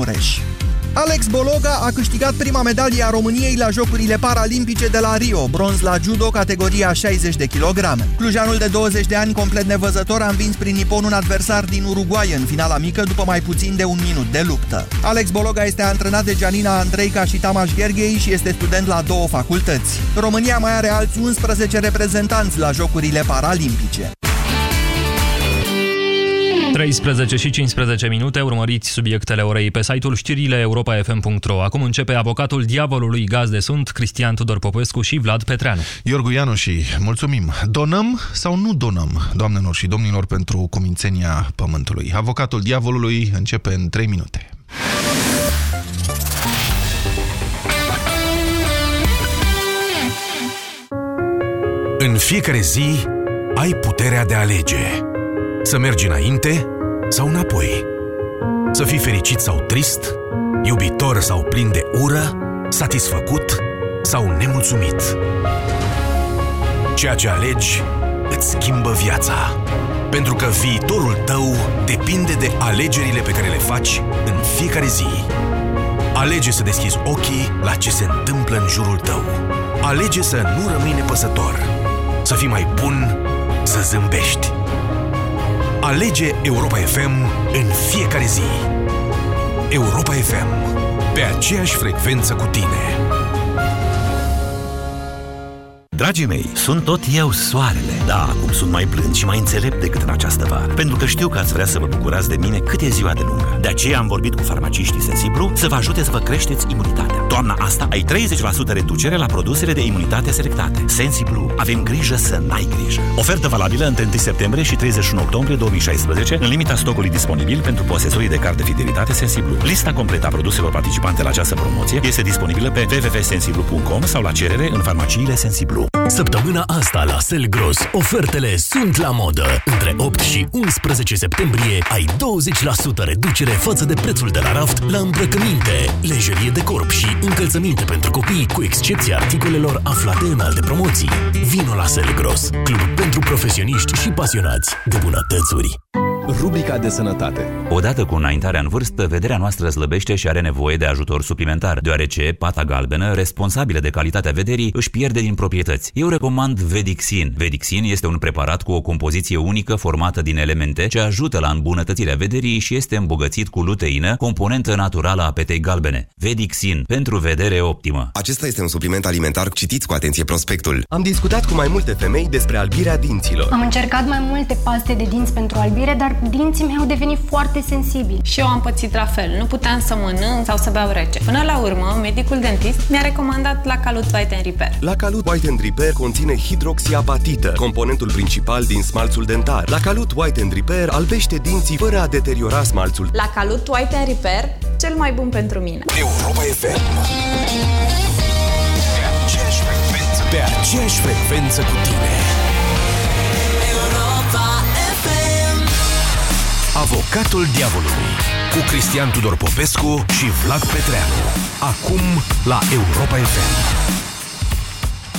Mureș. Alex Bologa a câștigat prima medalie a României la Jocurile Paralimpice de la Rio, bronz la judo, categoria 60 de kilograme. Clujanul de 20 de ani, complet nevăzător, a învins prin nipon un adversar din Uruguay în finala mică după mai puțin de un minut de luptă. Alex Bologa este antrenat de Gianina Andreica și Tamaș Gherghei și este student la două facultăți. România mai are alți 11 reprezentanți la Jocurile Paralimpice. 13 și 15 minute, urmăriți subiectele orei pe site-ul știrile europa.fm.ro. Acum începe avocatul diavolului gaz de sunt, Cristian Tudor Popescu și Vlad Petreanu. Iorgu Ianu și mulțumim. Donăm sau nu donăm, doamnelor și domnilor, pentru cumințenia pământului? Avocatul diavolului începe în 3 minute. În fiecare zi ai puterea de a alege să mergi înainte sau înapoi? Să fii fericit sau trist? Iubitor sau plin de ură? Satisfăcut sau nemulțumit? Ceea ce alegi îți schimbă viața. Pentru că viitorul tău depinde de alegerile pe care le faci în fiecare zi. Alege să deschizi ochii la ce se întâmplă în jurul tău. Alege să nu rămâi nepăsător. Să fii mai bun, să zâmbești Alege Europa FM în fiecare zi. Europa FM. Pe aceeași frecvență cu tine. Dragii mei, sunt tot eu soarele. Da, acum sunt mai blând și mai înțelept decât în această vară. Pentru că știu că ați vrea să vă bucurați de mine cât e ziua de lungă. De aceea am vorbit cu farmaciștii Sensiblu să vă ajute să vă creșteți imunitatea. Toamna asta ai 30% reducere la produsele de imunitate selectate. Sensiblu, avem grijă să n-ai grijă. Ofertă valabilă între 1 septembrie și 31 octombrie 2016, în limita stocului disponibil pentru posesorii de card de fidelitate Sensiblu. Lista completă a produselor participante la această promoție este disponibilă pe www.sensiblu.com sau la cerere în farmaciile Sensiblu. Săptămâna asta la Selgros, ofertele sunt la modă. Între 8 și 11 septembrie ai 20% reducere față de prețul de la raft la îmbrăcăminte, lejerie de corp și încălțăminte pentru copii, cu excepția articolelor aflate în alte promoții. Vino la Selgros, club pentru profesioniști și pasionați de bunătățuri. Rubrica de sănătate. Odată cu înaintarea în vârstă, vederea noastră slăbește și are nevoie de ajutor suplimentar, deoarece pata galbenă, responsabilă de calitatea vederii, își pierde din proprietăți. Eu recomand Vedixin. Vedixin este un preparat cu o compoziție unică formată din elemente ce ajută la îmbunătățirea vederii și este îmbogățit cu luteină, componentă naturală a petei galbene. Vedixin, pentru vedere optimă. Acesta este un supliment alimentar. Citiți cu atenție prospectul. Am discutat cu mai multe femei despre albirea dinților. Am încercat mai multe paste de dinți pentru albire, dar dinții mei au devenit foarte sensibili. Și eu am pățit la fel. Nu puteam să mănânc sau să beau rece. Până la urmă, medicul dentist mi-a recomandat la Calut White and Repair. La Calut White and Repair conține hidroxiapatita, componentul principal din smalțul dentar. La Calut White and Repair albește dinții fără a deteriora smalțul. La Calut White and Repair, cel mai bun pentru mine. Europa FM. Pe aceeași frecvență, pe aceeași frecvență cu tine. Avocatul diavolului cu Cristian Tudor Popescu și Vlad Petreanu. Acum la Europa FM.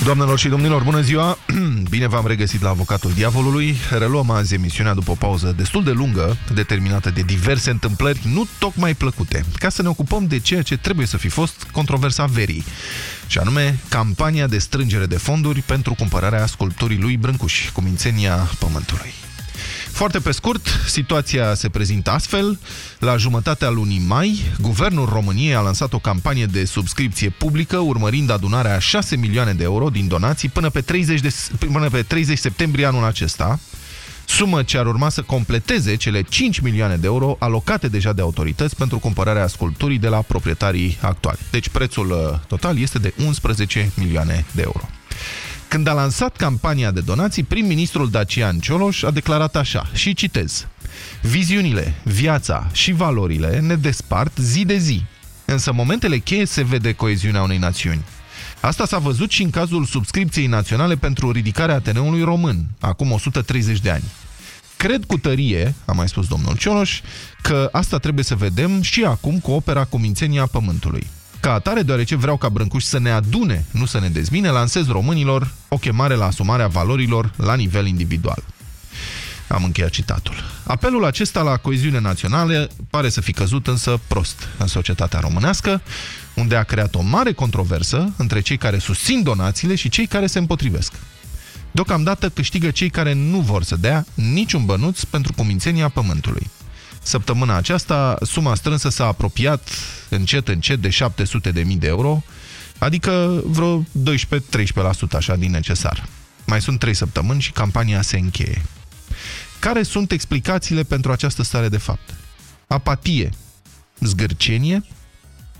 Doamnelor și domnilor, bună ziua! Bine v-am regăsit la Avocatul Diavolului. Reluăm azi emisiunea după o pauză destul de lungă, determinată de diverse întâmplări nu tocmai plăcute, ca să ne ocupăm de ceea ce trebuie să fi fost controversa verii, și anume campania de strângere de fonduri pentru cumpărarea sculpturii lui Brâncuș, cu mințenia Pământului. Foarte pe scurt, situația se prezintă astfel. La jumătatea lunii mai, Guvernul României a lansat o campanie de subscripție publică urmărind adunarea 6 milioane de euro din donații până pe 30, de, până pe 30 septembrie anul acesta, sumă ce ar urma să completeze cele 5 milioane de euro alocate deja de autorități pentru cumpărarea sculpturii de la proprietarii actuali. Deci prețul uh, total este de 11 milioane de euro. Când a lansat campania de donații, prim-ministrul Dacian Cioloș a declarat așa, și citez, Viziunile, viața și valorile ne despart zi de zi, însă în momentele cheie se vede coeziunea unei națiuni. Asta s-a văzut și în cazul subscripției naționale pentru ridicarea Ateneului Român, acum 130 de ani. Cred cu tărie, a mai spus domnul Cioloș, că asta trebuie să vedem și acum cu opera Cumințenia Pământului. Ca atare, deoarece vreau ca Brâncuș să ne adune, nu să ne dezmine, lansez românilor o chemare la asumarea valorilor la nivel individual. Am încheiat citatul. Apelul acesta la coeziune națională pare să fi căzut însă prost în societatea românească, unde a creat o mare controversă între cei care susțin donațiile și cei care se împotrivesc. Deocamdată câștigă cei care nu vor să dea niciun bănuț pentru cumințenia pământului. Săptămâna aceasta, suma strânsă s-a apropiat încet, încet de 700.000 de euro, adică vreo 12-13% așa din necesar. Mai sunt 3 săptămâni și campania se încheie. Care sunt explicațiile pentru această stare de fapt? Apatie, zgârcenie,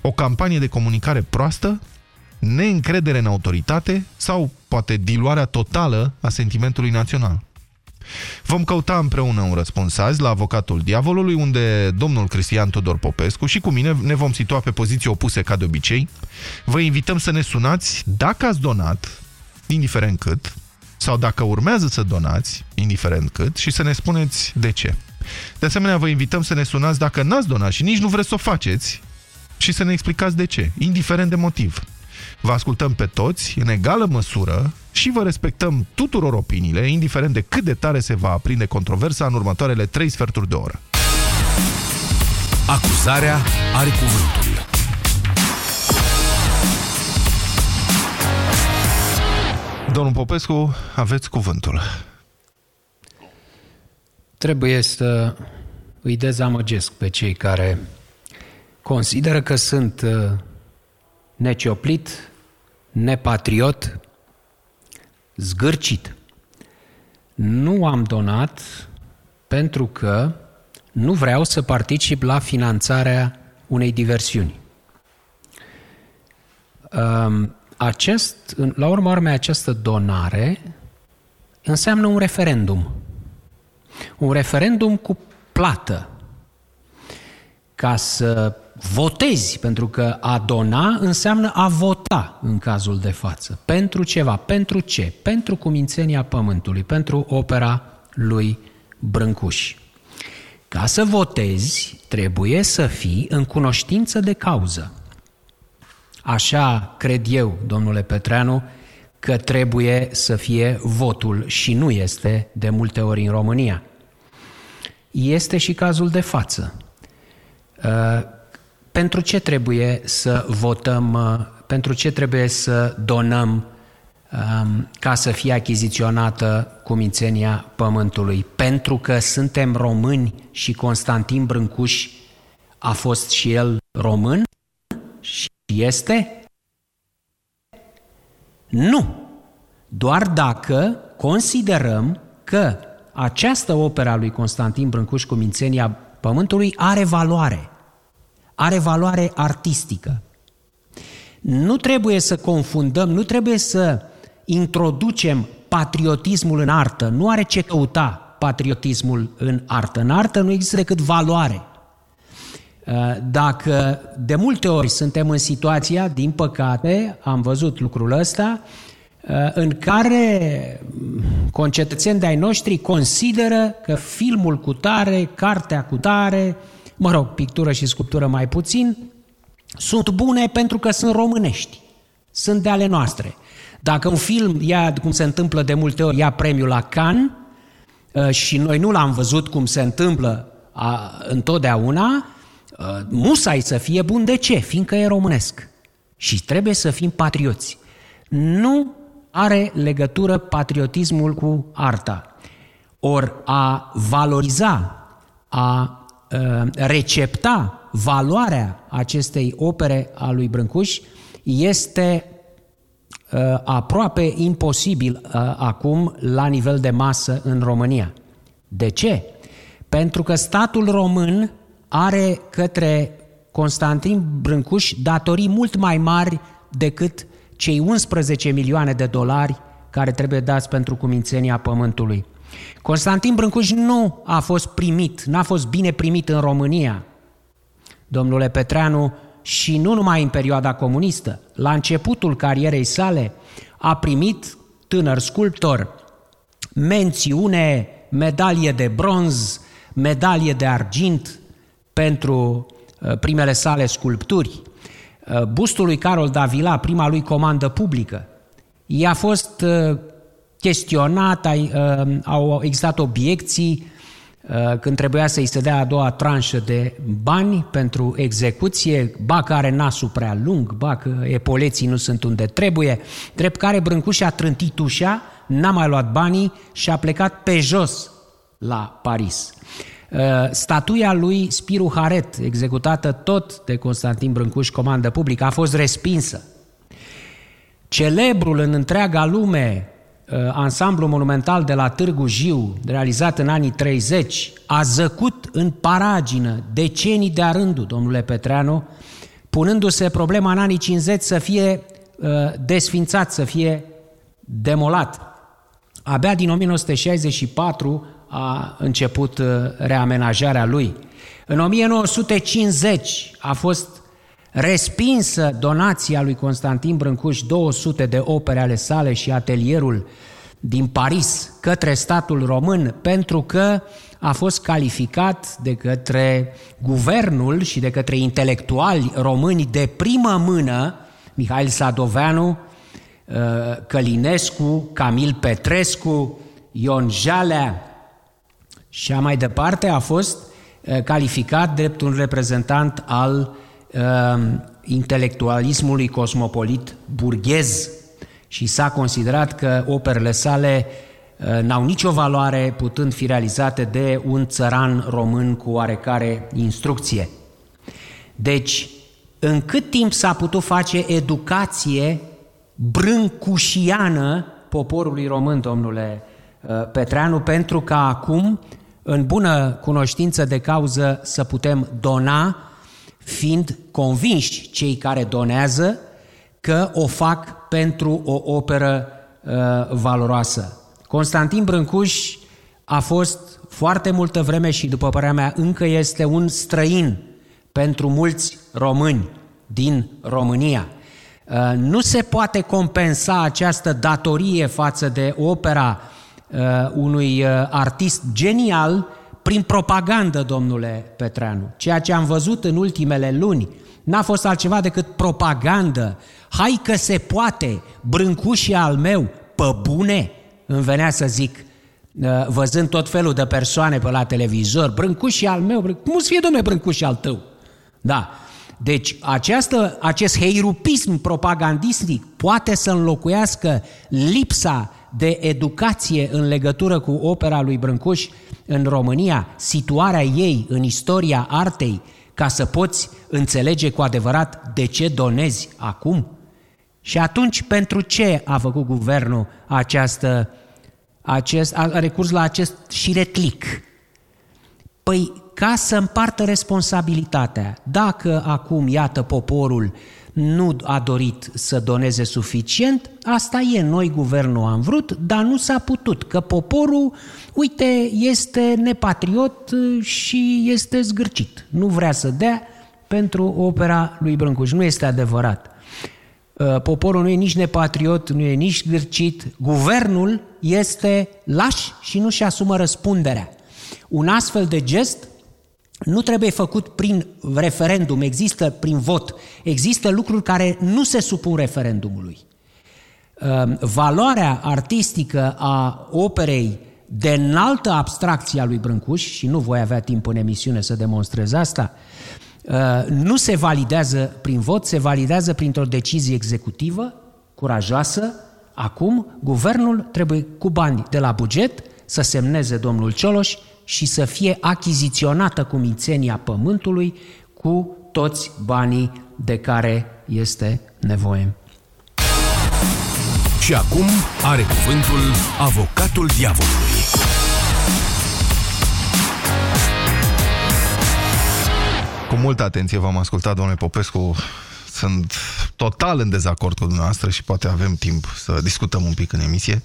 o campanie de comunicare proastă, neîncredere în autoritate sau poate diluarea totală a sentimentului național. Vom căuta împreună un răspuns azi la avocatul diavolului, unde domnul Cristian Tudor Popescu și cu mine ne vom situa pe poziții opuse ca de obicei. Vă invităm să ne sunați dacă ați donat, indiferent cât, sau dacă urmează să donați, indiferent cât, și să ne spuneți de ce. De asemenea, vă invităm să ne sunați dacă n-ați donat și nici nu vreți să o faceți și să ne explicați de ce, indiferent de motiv. Vă ascultăm pe toți, în egală măsură, și vă respectăm tuturor opiniile, indiferent de cât de tare se va aprinde controversa în următoarele trei sferturi de oră. Acuzarea are cuvântul. Domnul Popescu, aveți cuvântul. Trebuie să îi dezamăgesc pe cei care consideră că sunt uh, necioplit, nepatriot, zgârcit. Nu am donat pentru că nu vreau să particip la finanțarea unei diversiuni. Um, acest, la urma urmei, această donare înseamnă un referendum. Un referendum cu plată. Ca să votezi, pentru că a dona înseamnă a vota în cazul de față. Pentru ceva. Pentru ce? Pentru cumințenia pământului, pentru opera lui Brâncuș. Ca să votezi, trebuie să fii în cunoștință de cauză. Așa cred eu, domnule Petreanu, că trebuie să fie votul și nu este de multe ori în România. Este și cazul de față. Uh, pentru ce trebuie să votăm, uh, pentru ce trebuie să donăm um, ca să fie achiziționată cumințenia pământului? Pentru că suntem români și Constantin Brâncuș a fost și el român? Și este? Nu. Doar dacă considerăm că această operă a lui Constantin Brâncuș cu Mințenia Pământului are valoare. Are valoare artistică. Nu trebuie să confundăm, nu trebuie să introducem patriotismul în artă. Nu are ce căuta patriotismul în artă. În artă nu există decât valoare. Uh, dacă de multe ori suntem în situația, din păcate, am văzut lucrul ăsta, uh, în care concetățeni de-ai noștri consideră că filmul cu tare, cartea cu tare, mă rog, pictură și sculptură mai puțin, sunt bune pentru că sunt românești, sunt de ale noastre. Dacă un film ia, cum se întâmplă de multe ori, ia premiul la Cannes uh, și noi nu l-am văzut cum se întâmplă întotdeauna, Uh, musai să fie bun, de ce? Fiindcă e românesc. Și trebuie să fim patrioți. Nu are legătură patriotismul cu arta. Ori a valoriza, a uh, recepta valoarea acestei opere a lui Brâncuș este uh, aproape imposibil acum la nivel de masă în România. De ce? Pentru că statul român are către Constantin Brâncuș datorii mult mai mari decât cei 11 milioane de dolari care trebuie dați pentru cumințenia pământului. Constantin Brâncuș nu a fost primit, n-a fost bine primit în România, domnule Petreanu, și nu numai în perioada comunistă. La începutul carierei sale a primit tânăr sculptor. Mențiune, medalie de bronz, medalie de argint, pentru uh, primele sale sculpturi, uh, bustul lui Carol Davila, prima lui comandă publică, i a fost uh, chestionat, au existat obiecții, uh, când trebuia să-i se dea a doua tranșă de bani pentru execuție, ba că are nasul prea lung, ba că epoleții nu sunt unde trebuie, drept care Brâncuș a trântit ușa, n-a mai luat banii și a plecat pe jos la Paris. Uh, statuia lui Spiru Haret, executată tot de Constantin Brâncuș, comandă publică, a fost respinsă. Celebrul în întreaga lume uh, ansamblu monumental de la Târgu Jiu, realizat în anii 30, a zăcut în paragină decenii de-a rândul, domnule Petreanu, punându-se problema în anii 50 să fie uh, desfințat, să fie demolat. Abia din 1964 a început uh, reamenajarea lui. În 1950 a fost respinsă donația lui Constantin Brâncuș 200 de opere ale sale și atelierul din Paris către statul român pentru că a fost calificat de către guvernul și de către intelectuali români de primă mână, Mihail Sadoveanu, uh, Călinescu, Camil Petrescu, Ion Jalea, și a mai departe a fost uh, calificat drept un reprezentant al uh, intelectualismului cosmopolit burghez și s-a considerat că operele sale uh, n-au nicio valoare putând fi realizate de un țăran român cu oarecare instrucție. Deci, în cât timp s-a putut face educație brâncușiană poporului român, domnule uh, Petreanu, pentru ca acum în bună cunoștință de cauză să putem dona, fiind convinși cei care donează că o fac pentru o operă uh, valoroasă. Constantin Brâncuș a fost foarte multă vreme și, după părerea mea, încă este un străin pentru mulți români din România. Uh, nu se poate compensa această datorie față de opera uh, unui uh, artist genial prin propagandă, domnule Petreanu. Ceea ce am văzut în ultimele luni n-a fost altceva decât propagandă. Hai că se poate, brâncușii al meu, pe bune, îmi venea să zic, uh, văzând tot felul de persoane pe la televizor, brâncușii al meu, brânc... cum să fie, domnule, brâncușii al tău? Da, deci această, acest heirupism propagandistic poate să înlocuiască lipsa de educație în legătură cu opera lui Brâncuș în România, situarea ei în istoria artei, ca să poți înțelege cu adevărat de ce donezi acum? Și atunci, pentru ce a făcut guvernul această, acest, a recurs la acest șiretlic? Păi ca să împartă responsabilitatea. Dacă acum, iată, poporul nu a dorit să doneze suficient, asta e, noi guvernul am vrut, dar nu s-a putut, că poporul, uite, este nepatriot și este zgârcit. Nu vrea să dea pentru opera lui Brâncuș. Nu este adevărat. Uh, poporul nu e nici nepatriot, nu e nici zgârcit. Guvernul este laș și nu-și asumă răspunderea. Un astfel de gest nu trebuie făcut prin referendum, există prin vot. Există lucruri care nu se supun referendumului. Ehm, valoarea artistică a operei de înaltă abstracție a lui Brâncuș, și nu voi avea timp în emisiune să demonstrez asta, ehm, nu se validează prin vot, se validează printr-o decizie executivă, curajoasă. Acum, guvernul trebuie cu bani de la buget să semneze domnul Cioloș și să fie achiziționată cu mințenia pământului cu toți banii de care este nevoie. Și acum are cuvântul avocatul diavolului. Cu multă atenție v-am ascultat, domnule Popescu. Sunt total în dezacord cu dumneavoastră și poate avem timp să discutăm un pic în emisie.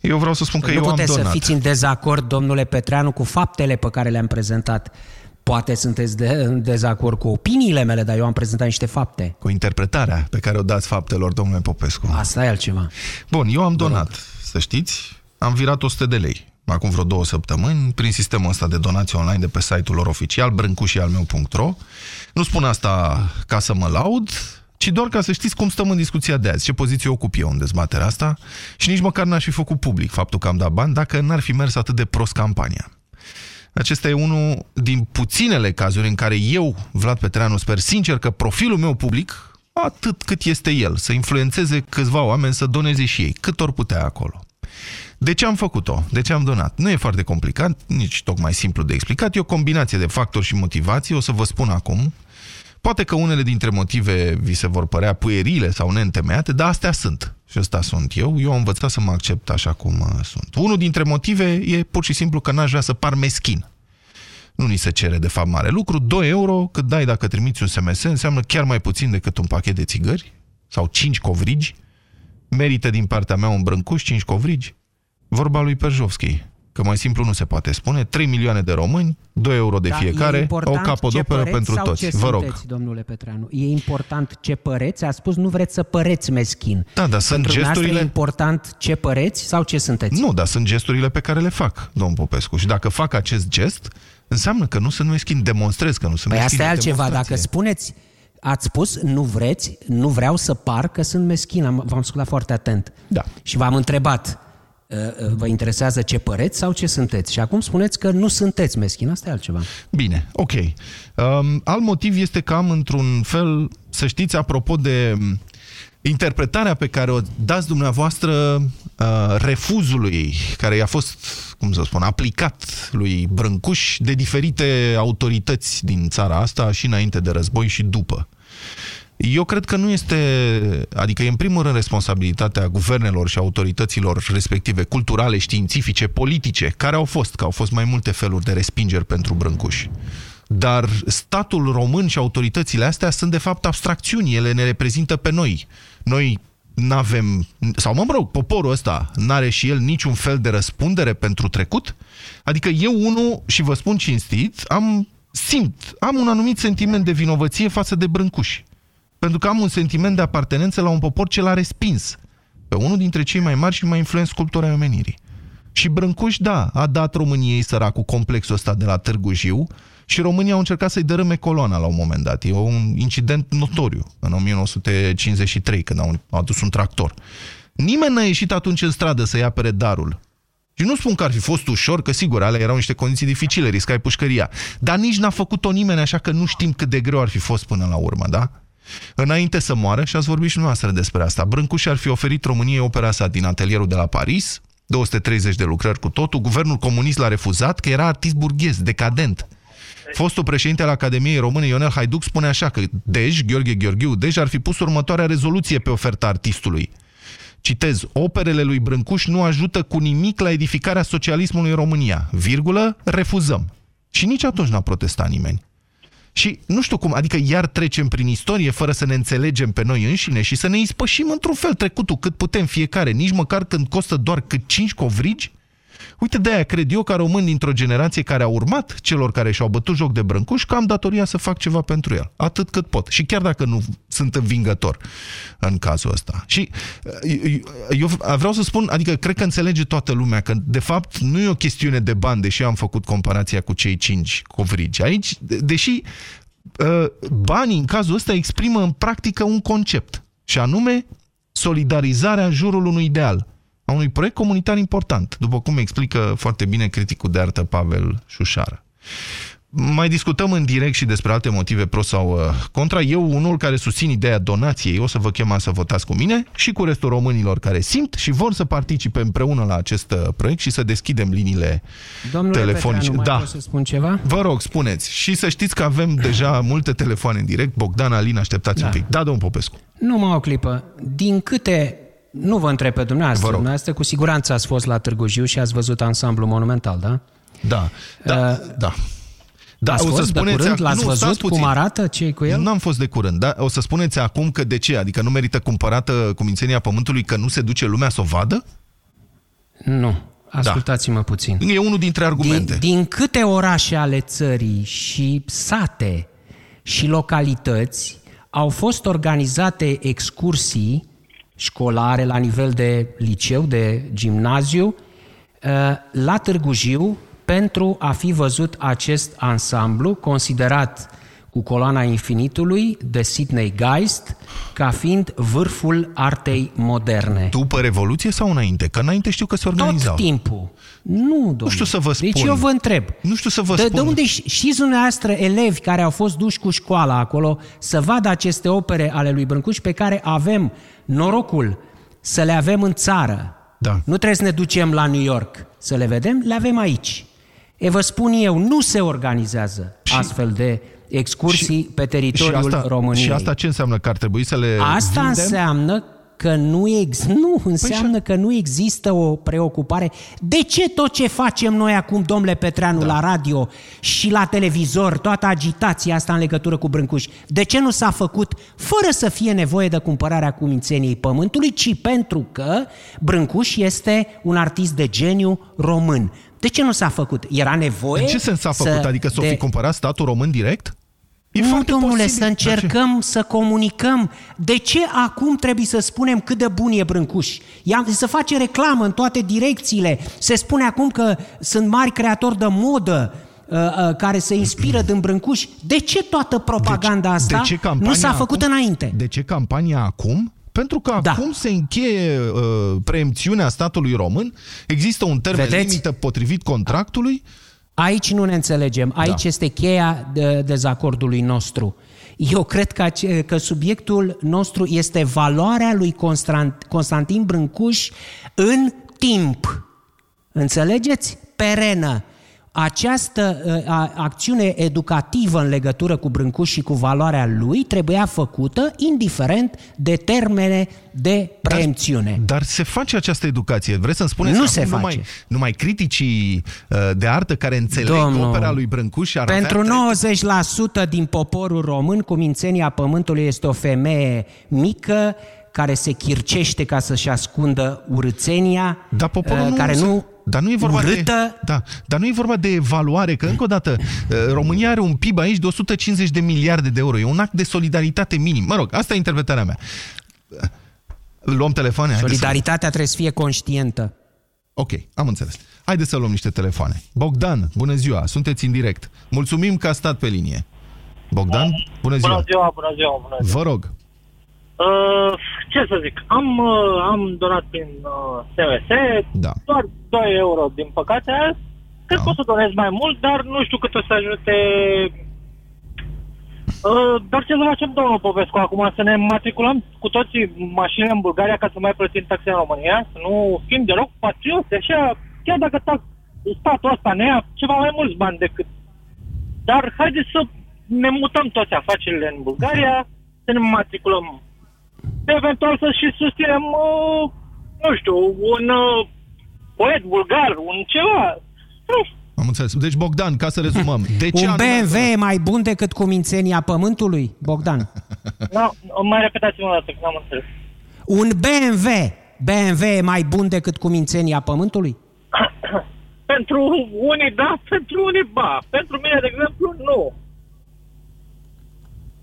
Eu vreau să spun că nu eu am puteți donat. să fiți în dezacord, domnule Petreanu, cu faptele pe care le-am prezentat. Poate sunteți de, în dezacord cu opiniile mele, dar eu am prezentat niște fapte. Cu interpretarea pe care o dați faptelor, domnule Popescu. Asta e altceva. Bun, eu am donat, să știți, am virat 100 de lei acum vreo două săptămâni, prin sistemul ăsta de donații online de pe site-ul lor oficial, brâncușialmeu.ro. Nu spun asta ca să mă laud, ci doar ca să știți cum stăm în discuția de azi, ce poziție ocup eu în dezbaterea asta și nici măcar n-aș fi făcut public faptul că am dat bani dacă n-ar fi mers atât de prost campania. Acesta e unul din puținele cazuri în care eu, Vlad Petreanu, sper sincer că profilul meu public, atât cât este el, să influențeze câțiva oameni să doneze și ei, cât ori putea acolo. De ce am făcut-o? De ce am donat? Nu e foarte complicat, nici tocmai simplu de explicat, e o combinație de factori și motivații, o să vă spun acum. Poate că unele dintre motive vi se vor părea puerile sau neîntemeiate, dar astea sunt. Și ăsta sunt eu. Eu am învățat să mă accept așa cum uh, sunt. Unul dintre motive e pur și simplu că n-aș vrea să par meschin. Nu ni se cere de fapt mare lucru. 2 euro cât dai dacă trimiți un SMS înseamnă chiar mai puțin decât un pachet de țigări sau 5 covrigi. Merită din partea mea un brâncuș, 5 covrigi. Vorba lui Perjovski că mai simplu nu se poate spune, 3 milioane de români, 2 euro de da, fiecare, o capodoperă pentru toți. Vă rog. Sunteți, domnule Petreanu? E important ce păreți? A spus nu vreți să păreți meschin. Da, dar sunt gesturile... e important ce păreți sau ce sunteți? Nu, dar sunt gesturile pe care le fac, domn Popescu. Și dacă fac acest gest, înseamnă că nu sunt meschin, demonstrez că nu sunt păi meschin. asta e altceva, dacă spuneți Ați spus, nu vreți, nu vreau să par că sunt meschin, v-am ascultat foarte atent. Da. Și v-am întrebat, Uh, uh, vă interesează ce păreți sau ce sunteți. Și acum spuneți că nu sunteți meschin, asta e altceva. Bine, ok. Um, alt motiv este că am într-un fel, să știți, apropo de um, interpretarea pe care o dați dumneavoastră uh, refuzului care i-a fost, cum să spun, aplicat lui Brâncuș de diferite autorități din țara asta și înainte de război și după. Eu cred că nu este, adică e în primul rând responsabilitatea guvernelor și autorităților respective, culturale, științifice, politice, care au fost, că au fost mai multe feluri de respingeri pentru brâncuși. Dar statul român și autoritățile astea sunt de fapt abstracțiuni, ele ne reprezintă pe noi. Noi nu avem, sau mă rog, poporul ăsta n-are și el niciun fel de răspundere pentru trecut? Adică eu unul, și vă spun cinstit, am simt, am un anumit sentiment de vinovăție față de brâncuși pentru că am un sentiment de apartenență la un popor ce l-a respins pe unul dintre cei mai mari și mai influenți sculptori ai omenirii. Și Brâncuș, da, a dat României săracul complexul ăsta de la Târgu Jiu și România au încercat să-i dărâme coloana la un moment dat. E un incident notoriu în 1953, când au adus un tractor. Nimeni n-a ieșit atunci în stradă să-i apere darul. Și nu spun că ar fi fost ușor, că sigur, alea erau niște condiții dificile, riscai pușcăria. Dar nici n-a făcut-o nimeni, așa că nu știm cât de greu ar fi fost până la urmă, da? Înainte să moară, și ați vorbit și noastră despre asta, Brâncuș ar fi oferit României opera sa din atelierul de la Paris, 230 de lucrări cu totul, guvernul comunist l-a refuzat, că era artist burghez, decadent. Fostul președinte al Academiei Române, Ionel Haiduc, spune așa că Dej, Gheorghe Gheorghiu, Dej ar fi pus următoarea rezoluție pe oferta artistului. Citez, operele lui Brâncuș nu ajută cu nimic la edificarea socialismului în România. Virgulă, refuzăm. Și nici atunci n-a protestat nimeni. Și nu știu cum, adică iar trecem prin istorie fără să ne înțelegem pe noi înșine și să ne ispășim într-un fel trecutul cât putem fiecare, nici măcar când costă doar cât 5 covrigi? Uite, de-aia cred eu, ca român dintr-o generație care a urmat celor care și-au bătut joc de brâncuș, că am datoria să fac ceva pentru el. Atât cât pot. Și chiar dacă nu sunt învingător în cazul ăsta. Și uh, eu vreau să spun, adică cred că înțelege toată lumea că, de fapt, nu e o chestiune de bani, deși am făcut comparația cu cei cinci covrigi. Aici, deși uh, banii, în cazul ăsta, exprimă în practică un concept. Și anume, solidarizarea în jurul unui ideal a unui proiect comunitar important, după cum explică foarte bine criticul de artă Pavel Șușară. Mai discutăm în direct și despre alte motive pro sau uh, contra. Eu, unul care susțin ideea donației, o să vă chema să votați cu mine și cu restul românilor care simt și vor să participe împreună la acest uh, proiect și să deschidem liniile Domnule telefonice. Petreanu, da. mai să spun ceva? Vă rog, spuneți. Și să știți că avem deja multe telefoane în direct. Bogdan, Alin, așteptați da. un pic. Da, domnul Popescu. Numai o clipă. Din câte nu vă întreb pe dumneavoastră. Dumneavoastră cu siguranță ați fost la Târgu Jiu și ați văzut ansamblu monumental, da? Da, da, uh, da. Da, ați o să spuneți, de curând? L-ați văzut cum arată ce cu el? Nu am fost de curând, da? O să spuneți acum că de ce? Adică nu merită cumpărată cumințenia Pământului că nu se duce lumea să o vadă? Nu. Ascultați-mă da. puțin. E unul dintre argumente. Din, din câte orașe ale țării și sate și localități au fost organizate excursii școlare la nivel de liceu, de gimnaziu, uh, la Târgu Jiu pentru a fi văzut acest ansamblu considerat cu coloana infinitului de Sidney Geist ca fiind vârful artei moderne. După Revoluție sau înainte? Că înainte știu că se organizau. Tot timpul. Nu, domnule. Nu știu să vă spun. Deci eu vă întreb. Nu știu să vă de, spun. De unde știți dumneavoastră elevi care au fost duși cu școala acolo să vadă aceste opere ale lui Brâncuș pe care avem norocul să le avem în țară. Da. Nu trebuie să ne ducem la New York să le vedem, le avem aici. E, vă spun eu, nu se organizează și, astfel de excursii și, pe teritoriul și asta, României. Și asta ce înseamnă? Că ar trebui să le Asta vindem? înseamnă că nu, ex- nu Păi înseamnă că nu există o preocupare. De ce tot ce facem noi acum, domnule Petreanu, da. la radio și la televizor, toată agitația asta în legătură cu Brâncuș, de ce nu s-a făcut fără să fie nevoie de cumpărarea cumințeniei pământului, ci pentru că Brâncuș este un artist de geniu român. De ce nu s-a făcut? Era nevoie În ce sens s-a făcut? Să Adică s-o fi de... cumpărat statul român direct? E nu, domnule, posibil. să încercăm să comunicăm. De ce acum trebuie să spunem cât de bun e Brâncuș? Să face reclamă în toate direcțiile. Se spune acum că sunt mari creatori de modă uh, uh, care se inspiră din Brâncuș. De ce toată propaganda de, asta de ce nu s-a făcut acum? înainte? De ce campania acum? Pentru că da. acum se încheie uh, preemțiunea statului român, există un termen Vedeți? limită potrivit contractului, Aici nu ne înțelegem. Aici da. este cheia de dezacordului nostru. Eu cred că, că subiectul nostru este valoarea lui Constant, Constantin Brâncuș în timp. Înțelegeți? Perenă. Această uh, acțiune educativă în legătură cu Brâncuș și cu valoarea lui trebuia făcută indiferent de termene de preemțiune. Dar, dar se face această educație. Vreți să-mi spuneți nu că se face. numai, numai criticii uh, de artă care înțeleg Domnul, opera lui Brâncuș ar Pentru avea 90% din poporul român, cumințenia pământului este o femeie mică, care se chircește ca să-și ascundă urățenia, da, poporul nu care se... nu dar nu e vorba urâtă. de, da, dar nu e vorba de evaluare, că încă o dată România are un PIB aici de 150 de miliarde de euro. E un act de solidaritate minim. Mă rog, asta e interpretarea mea. Luăm telefoane. Solidaritatea trebuie să fie conștientă. Ok, am înțeles. Haideți să luăm niște telefoane. Bogdan, bună ziua, sunteți în direct. Mulțumim că a stat pe linie. Bogdan, bună ziua. Bună ziua, bună ziua, bună ziua. Vă rog. Uh, ce să zic, am, uh, am donat prin uh, SMS da. doar 2 euro, din păcate. Cred da. că o să donez mai mult, dar nu știu cât o să ajute. Uh, dar ce să facem, domnul Popescu, acum să ne matriculăm cu toții mașinile în Bulgaria ca să mai plătim taxe în România? Să nu fim deloc patrioți, așa, chiar dacă tax, statul ăsta ne ia ceva mai mulți bani decât... Dar haideți să ne mutăm toate afacerile în Bulgaria, să ne matriculăm eventual să și susținem, uh, nu știu, un uh, poet bulgar, un ceva. Nu. Am înțeles. Deci, Bogdan, ca să rezumăm. De ce un BMW e mai bun decât cumințenia pământului, Bogdan? no, mai repetați-mă o dată, că n-am înțeles. Un BMW, BMW e mai bun decât cumințenia pământului? pentru unii da, pentru unii ba. Pentru mine, de exemplu, nu.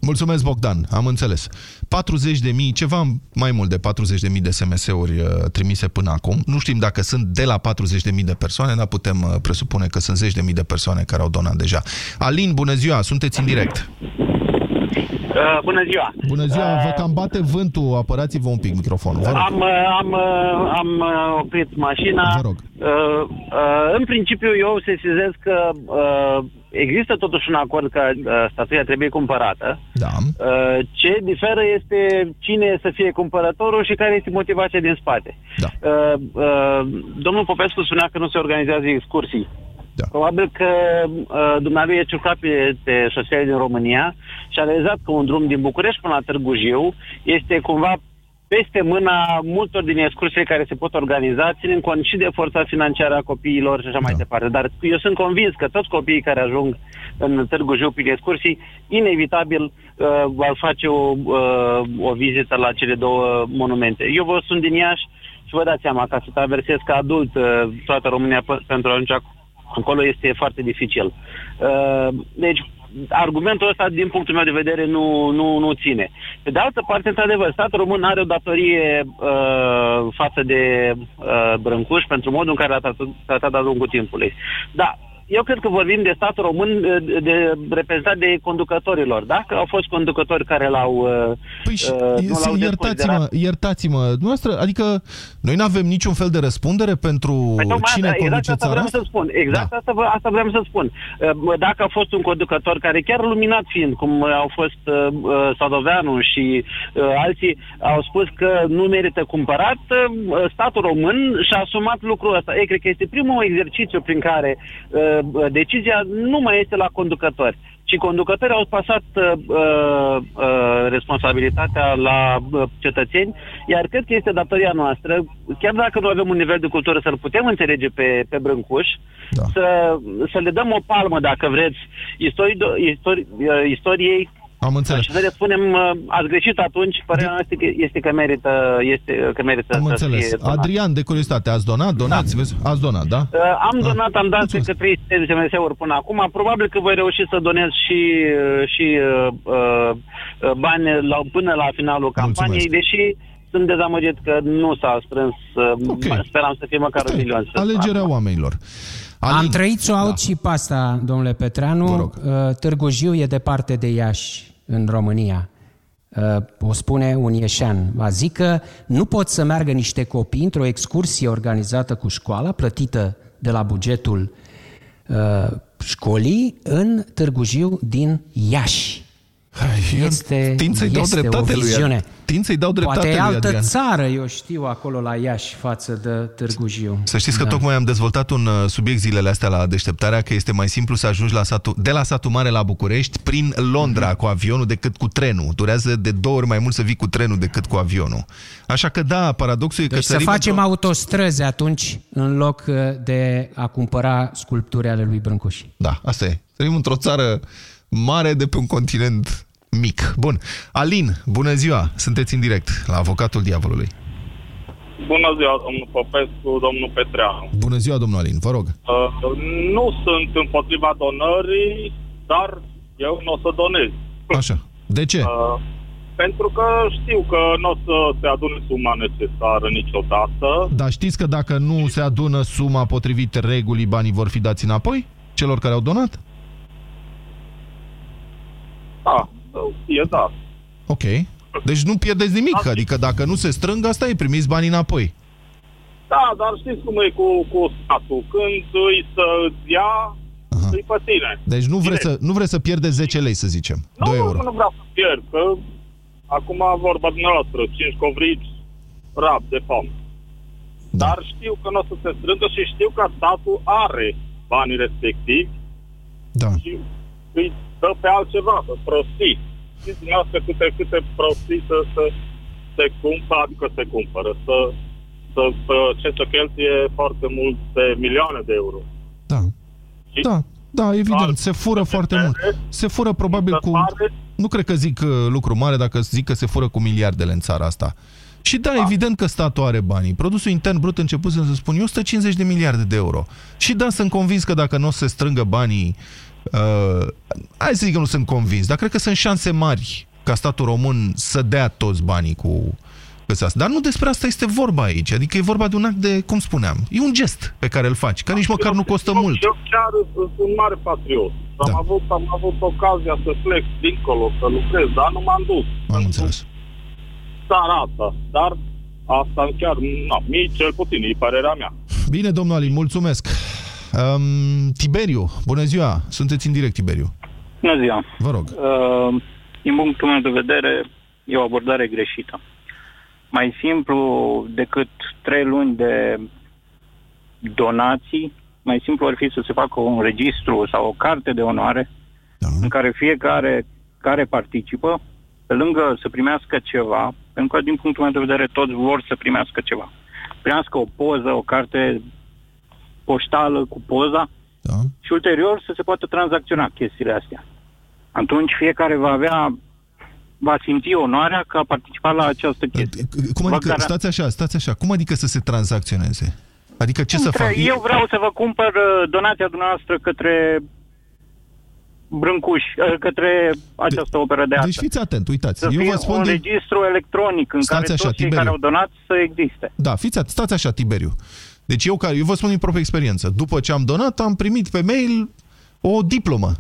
Mulțumesc, Bogdan, am înțeles. 40 de mii, ceva mai mult de 40 de mii de SMS-uri uh, trimise până acum. Nu știm dacă sunt de la 40 de mii de persoane, dar putem uh, presupune că sunt zeci de mii de persoane care au donat deja. Alin, bună ziua, sunteți în direct. Uh, bună ziua! Bună ziua, uh, vă cam bate vântul, apărați-vă un pic microfonul. Vă rog. Am, am, am oprit mașina. Vă rog. Uh, uh, în principiu eu sesizez că uh, există totuși un acord că uh, statuia trebuie cumpărată. Da. Uh, ce diferă este cine să fie cumpărătorul și care este motivația din spate. Da. Uh, uh, domnul Popescu spunea că nu se organizează excursii. Da. Probabil că uh, dumnealui e circulat pe, pe șosele din România și a realizat că un drum din București până la Târgu Jiu este cumva peste mâna multor din excursiile care se pot organiza, ținând cont și de forța financiară a copiilor și așa da. mai departe. Dar eu sunt convins că toți copiii care ajung în Târgu Jiu prin excursii, inevitabil uh, vor face o, uh, o vizită la cele două monumente. Eu vă sunt din Iași și vă dați seama, ca să traversez ca adult uh, toată România p- pentru a ajunge acolo este foarte dificil. Uh, deci, argumentul ăsta, din punctul meu de vedere, nu, nu, nu ține. Pe de altă parte, într-adevăr, statul român are o datorie uh, față de uh, Brâncuș pentru modul în care a tratat, tratat de-a lungul timpului. Da, eu cred că vorbim de statul român de, de reprezentat de conducătorilor, da? Că au fost conducători care l-au uh, Păi și, uh, nu l-au iertați-mă, desconsiderat. iertați-mă, dumneavoastră, adică noi nu avem niciun fel de răspundere pentru Păi tocmai cine asta, exact conduce asta țara vreau asta? să spun. Exact asta, vă- asta vreau să spun. Uh, Dacă a fost un conducător care chiar luminat fiind, cum au fost uh, uh, Sadoveanu și uh, alții, au spus că nu merită cumpărat, uh, statul român și-a asumat lucrul ăsta. Ei, cred că este primul exercițiu prin care uh, decizia nu mai este la conducători ci conducătorii au pasat uh, uh, uh, responsabilitatea la uh, cetățeni, iar cred că este datoria noastră, chiar dacă nu avem un nivel de cultură, să-l putem înțelege pe, pe Brâncuș, da. să, să le dăm o palmă, dacă vreți, istorii, istori, uh, istoriei Am înțeles. și să le spunem, uh, ați greșit atunci, părerea noastră este că, este că merită, este, că merită Am să înțeles. fie donat. Adrian, de curiozitate, ați donat? Donați, vezi? Ați donat, da? Uh, am donat, am dat peste 300 de SMS-uri până acum. Probabil că voi reuși să donez și, uh, și uh, uh, bani la, până la finalul campaniei, deși sunt dezamăgit că nu s-a strâns. Uh, Ok. Speram să fie măcar un milion. să- Alegerea oamenilor. Am trăit să o aud și pe asta, domnule Petreanu. Uh, Târgu Jiu e departe de Iași, în România. Uh, O spune un ieșean. Va zic că nu pot să meargă niște copii într-o excursie organizată cu școala, plătită de la bugetul uh, școlii, în Târgu Jiu din Iași. Este, tind să-i dau este dreptate o lui viziune. Tind să-i dau dreptate Poate e lui altă Adrian. țară, eu știu, acolo la Iași, față de Târgu Jiu. Să știți că Da. tocmai am dezvoltat un uh, subiect zilele astea la deșteptarea, că este mai simplu să ajungi la satul, de la satul mare la București prin Londra cu avionul decât cu trenul. Durează de două ori mai mult să vii cu trenul decât cu avionul. Așa că da, paradoxul e că Deci să sărim facem într-o- autostrăzi atunci, în loc uh, de a cumpăra sculpturi ale lui Brâncuș. Da, asta e. Trăim într-o țară mare de pe un continent mic. Bun. Alin, bună ziua! Sunteți în direct la Avocatul Diavolului. Bună ziua, domnul Popescu, domnul Petreanu. Bună ziua, domnul Alin, vă rog. Uh, nu sunt împotriva donării, dar eu nu o să donez. Așa. De ce? Uh, pentru că știu că nu o să se adune suma necesară niciodată. Dar știți că dacă nu se adună suma potrivit regulii, banii vor fi dați înapoi celor care au donat? Da, e da. Ok. Deci nu pierdeți nimic, adică dacă nu se strâng, asta e, primiți banii înapoi. Da, dar știți cum e cu, cu statul. Când îi să îți ia, îi pe tine. Deci nu vreți, să, nu vreți să pierdeți 10 lei, să zicem. 2 Nu, euro. nu vreau să pierd, că acum vorba dumneavoastră, 5 covrici, rap de fam. Da. Dar știu că nu o să se strângă și știu că statul are banii respectivi da. și îi dă pe altceva, pe prostii. Știți dumneavoastră câte, câte prostii să, să se cumpără, adică se cumpără, să, să, să, ce să cheltuie foarte multe milioane de euro. Da. Da, da, evident, se fură foarte mult. Se fură probabil cu... Nu cred că zic uh, lucru mare dacă zic că se fură cu miliardele în țara asta. Și da, evident că statul are banii. Produsul intern brut început să spun eu 150 de miliarde de euro. Și da, sunt convins că dacă nu o să se strângă banii uh, hai să zic că nu sunt convins, dar cred că sunt șanse mari ca statul român să dea toți banii cu chestia asta. Dar nu despre asta este vorba aici. Adică e vorba de un act de, cum spuneam, e un gest pe care îl faci, care nici măcar nu costă eu, mult. Eu chiar sunt un mare patriot. Da. Am, avut, am avut ocazia să plec dincolo, să lucrez, dar nu m-am dus. Am înțeles. Țara asta. Dar asta chiar, na, mie cel puțin, e părerea mea. Bine, domnul Alin, mulțumesc. Um, Tiberiu, bună ziua. Sunteți în direct, Tiberiu. Bună ziua. Vă rog. Uh, din punctul meu de vedere, e o abordare greșită. Mai simplu decât trei luni de donații, mai simplu ar fi să se facă un registru sau o carte de onoare da. în care fiecare care participă, pe lângă să primească ceva, pentru că din punctul meu de vedere toți vor să primească ceva. Primească o poză, o carte poștală cu poza da. și ulterior să se poată tranzacționa chestiile astea. Atunci fiecare va avea va simți onoarea că a participat la această chestie. Cum adică, stați așa, stați așa, cum adică să se tranzacționeze? Adică ce să fac? Eu vreau să vă cumpăr uh, donația dumneavoastră către Brâncuș, uh, către această operă de artă. Deci fiți atent, uitați. Să Eu fie vă spun un de... registru electronic în Stați care așa, toți cei Tiberiu. care au donat să existe. Da, fiți atent, stați așa, Tiberiu. Deci eu, care, eu vă spun din proprie experiență. După ce am donat, am primit pe mail o diplomă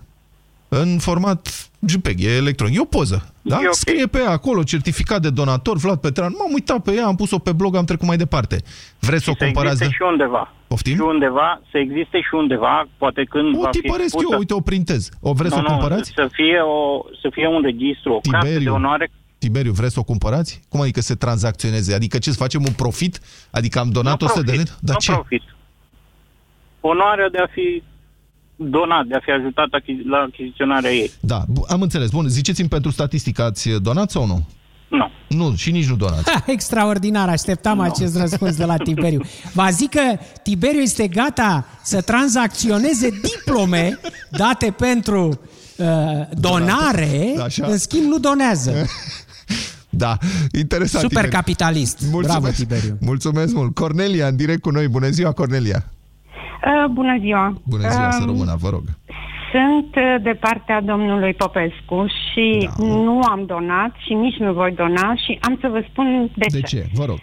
în format JPEG, e electronic. E o poză. Da? E ok. Scrie pe ea acolo, certificat de donator, Vlad Petrean. M-am uitat pe ea, am pus-o pe blog, am trecut mai departe. Vreți să o să comparați? existe și undeva. Poftim? Și undeva, să existe și undeva, poate când O va fi tipăresc pusă- eu, uite, o printez. O vreți să nu, o cumpărați? Nu, să fie, o, să fie un registru, o carte de Tiberiu. onoare. Tiberiu, vreți să o cumpărați? Cum adică se tranzacționeze? Adică ce, să facem un profit? Adică am donat Nu 100 de profit, lei? Dar nu ce? profit. Onoarea de a fi donat, de a fi ajutat achi- la achiziționarea ei. Da, bu- am înțeles. Bun, ziceți-mi pentru statistică, ați donat sau nu? Nu. Nu, și nici nu donați. Ha, extraordinar, așteptam no. acest răspuns de la Tiberiu. Va zic că Tiberiu este gata să tranzacționeze diplome date pentru uh, donare, Da, așa. în schimb nu donează. Da, interesant. Super Tiberiu. capitalist. Bravo, Tiberiu. Mulțumesc mult. Cornelia, în direct cu noi. Bună ziua, Cornelia. Uh, bună ziua! Bună ziua, să Um, rămână, vă rog. Sunt uh, de partea domnului Popescu și Da. nu am donat și nici nu voi dona și am să vă spun de, De ce? Vă rog.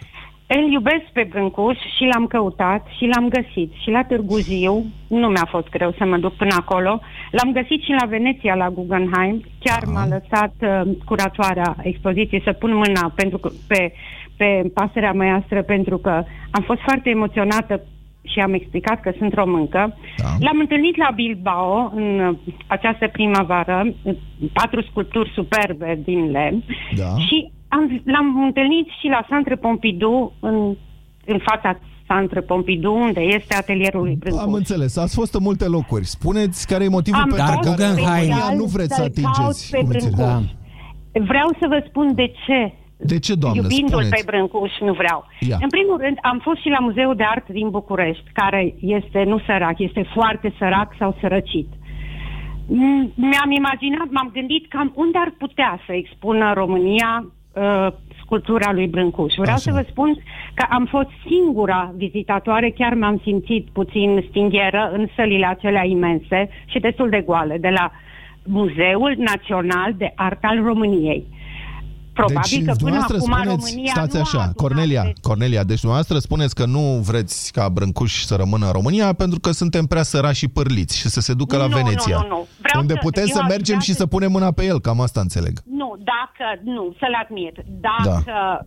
Îl iubesc pe Brâncuș și l-am căutat și l-am găsit. Și la Târgu Jiu, nu mi-a fost greu să mă duc până acolo, l-am găsit și la Veneția, la Guggenheim. Chiar Da. m-a lăsat uh, curatoarea expoziției să pun mâna pentru că, pe, pe pasărea măiastră pentru că am fost foarte emoționată și am explicat că sunt româncă. Da. L-am întâlnit la Bilbao în uh, această primăvară, uh, patru sculpturi superbe din lemn Da. și am, l-am întâlnit și la Centre Pompidou, în, în fața Centre Pompidou, unde este atelierul lui Brâncuș. Am înțeles. Ați fost în multe locuri. Spuneți care e motivul Am pentru Dar fost care Guggenheim. România nu vreți să să-l caut atingeți. pe Cum Brâncuș. înțeleg? Da. Vreau să vă spun de ce. De ce, doamnă? Iubindu-l Spuneți. pe Brâncuș, nu vreau. Ia. În primul rând, am fost și la Muzeul de Artă din București, care este nu sărac, este foarte sărac sau sărăcit. Mm, Mi-am imaginat, m-am gândit cam unde ar putea să expună România uh, sculptura lui Brâncuș. Vreau Așa. să vă spun că am fost singura vizitatoare, chiar m-am simțit puțin stingheră în sălile acelea imense și destul de goale, de la Muzeul Național de Artă al României. Probabil că până dumneavoastră acum spuneți, România stați nu a așa, adunat Cornelia, de- Cornelia, deci dumneavoastră spuneți că nu vreți ca Brâncuș să rămână în România pentru că suntem prea sărași și părliți și să se ducă la Nu, nu, Veneția. nu, nu. Vreau unde să- putem eu să aș mergem vrea și să- să punem mâna pe el, cam asta înțeleg. Nu, dacă, nu, să-l admir. Dacă,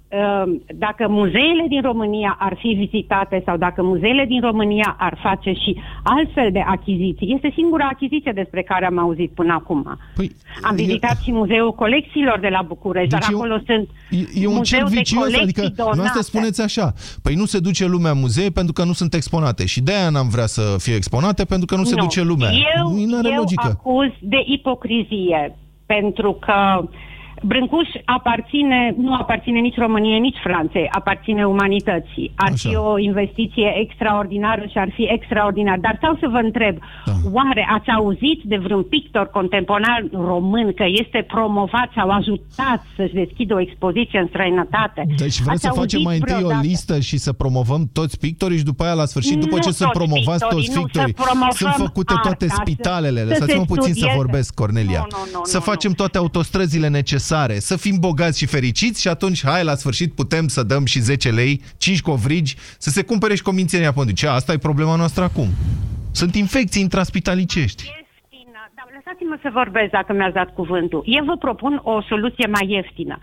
da. dacă muzeele din România ar fi vizitate sau dacă muzeele din România ar face și altfel de achiziții, este singura achiziție despre care am auzit până acum. Păi, Am vizitat și Muzeul Colecțiilor de la București, Deci dar e- acolo sunt E, e un Muzeu cer de vicios, colecții adică donate. dumneavoastră spuneți așa, păi nu se duce lumea în muzee pentru că nu sunt exponate și de-aia n-am vrea să fie exponate pentru că nu se duce lumea. Eu, nu are eu logică. acuz de ipocrizie, pentru că Brâncuș aparține, nu aparține nici României, nici Franței, aparține umanității. Ar Așa. fi o investiție extraordinară și ar fi extraordinar. Dar stau să vă întreb, Da. oare ați auzit de vreun pictor contemporan român că este promovat sau ajutat să-și deschidă o expoziție în străinătate? Deci vreți Ați să facem auzit mai întâi o vreodată? listă și să promovăm toți pictorii și după aia la sfârșit, după Nu ce sunt toți promovați pictorii, toți nu, pictorii, să promovăm sunt făcute toate arta, să- spitalele, să lăsați-mă se puțin să studieze. vorbesc, Cornelia. Nu, nu, nu, să nu, facem toate autostrăzile necesare, să fim bogați și fericiți și atunci, hai, la sfârșit putem să dăm și 10 lei, 5 covrigi, să se cumpere și comințenia pe Ce, asta e problema noastră acum. Sunt infecții intraspitalicești. ieftină. Dar lăsați-mă să vorbesc dacă mi-ați dat cuvântul. Eu vă propun o soluție mai ieftină.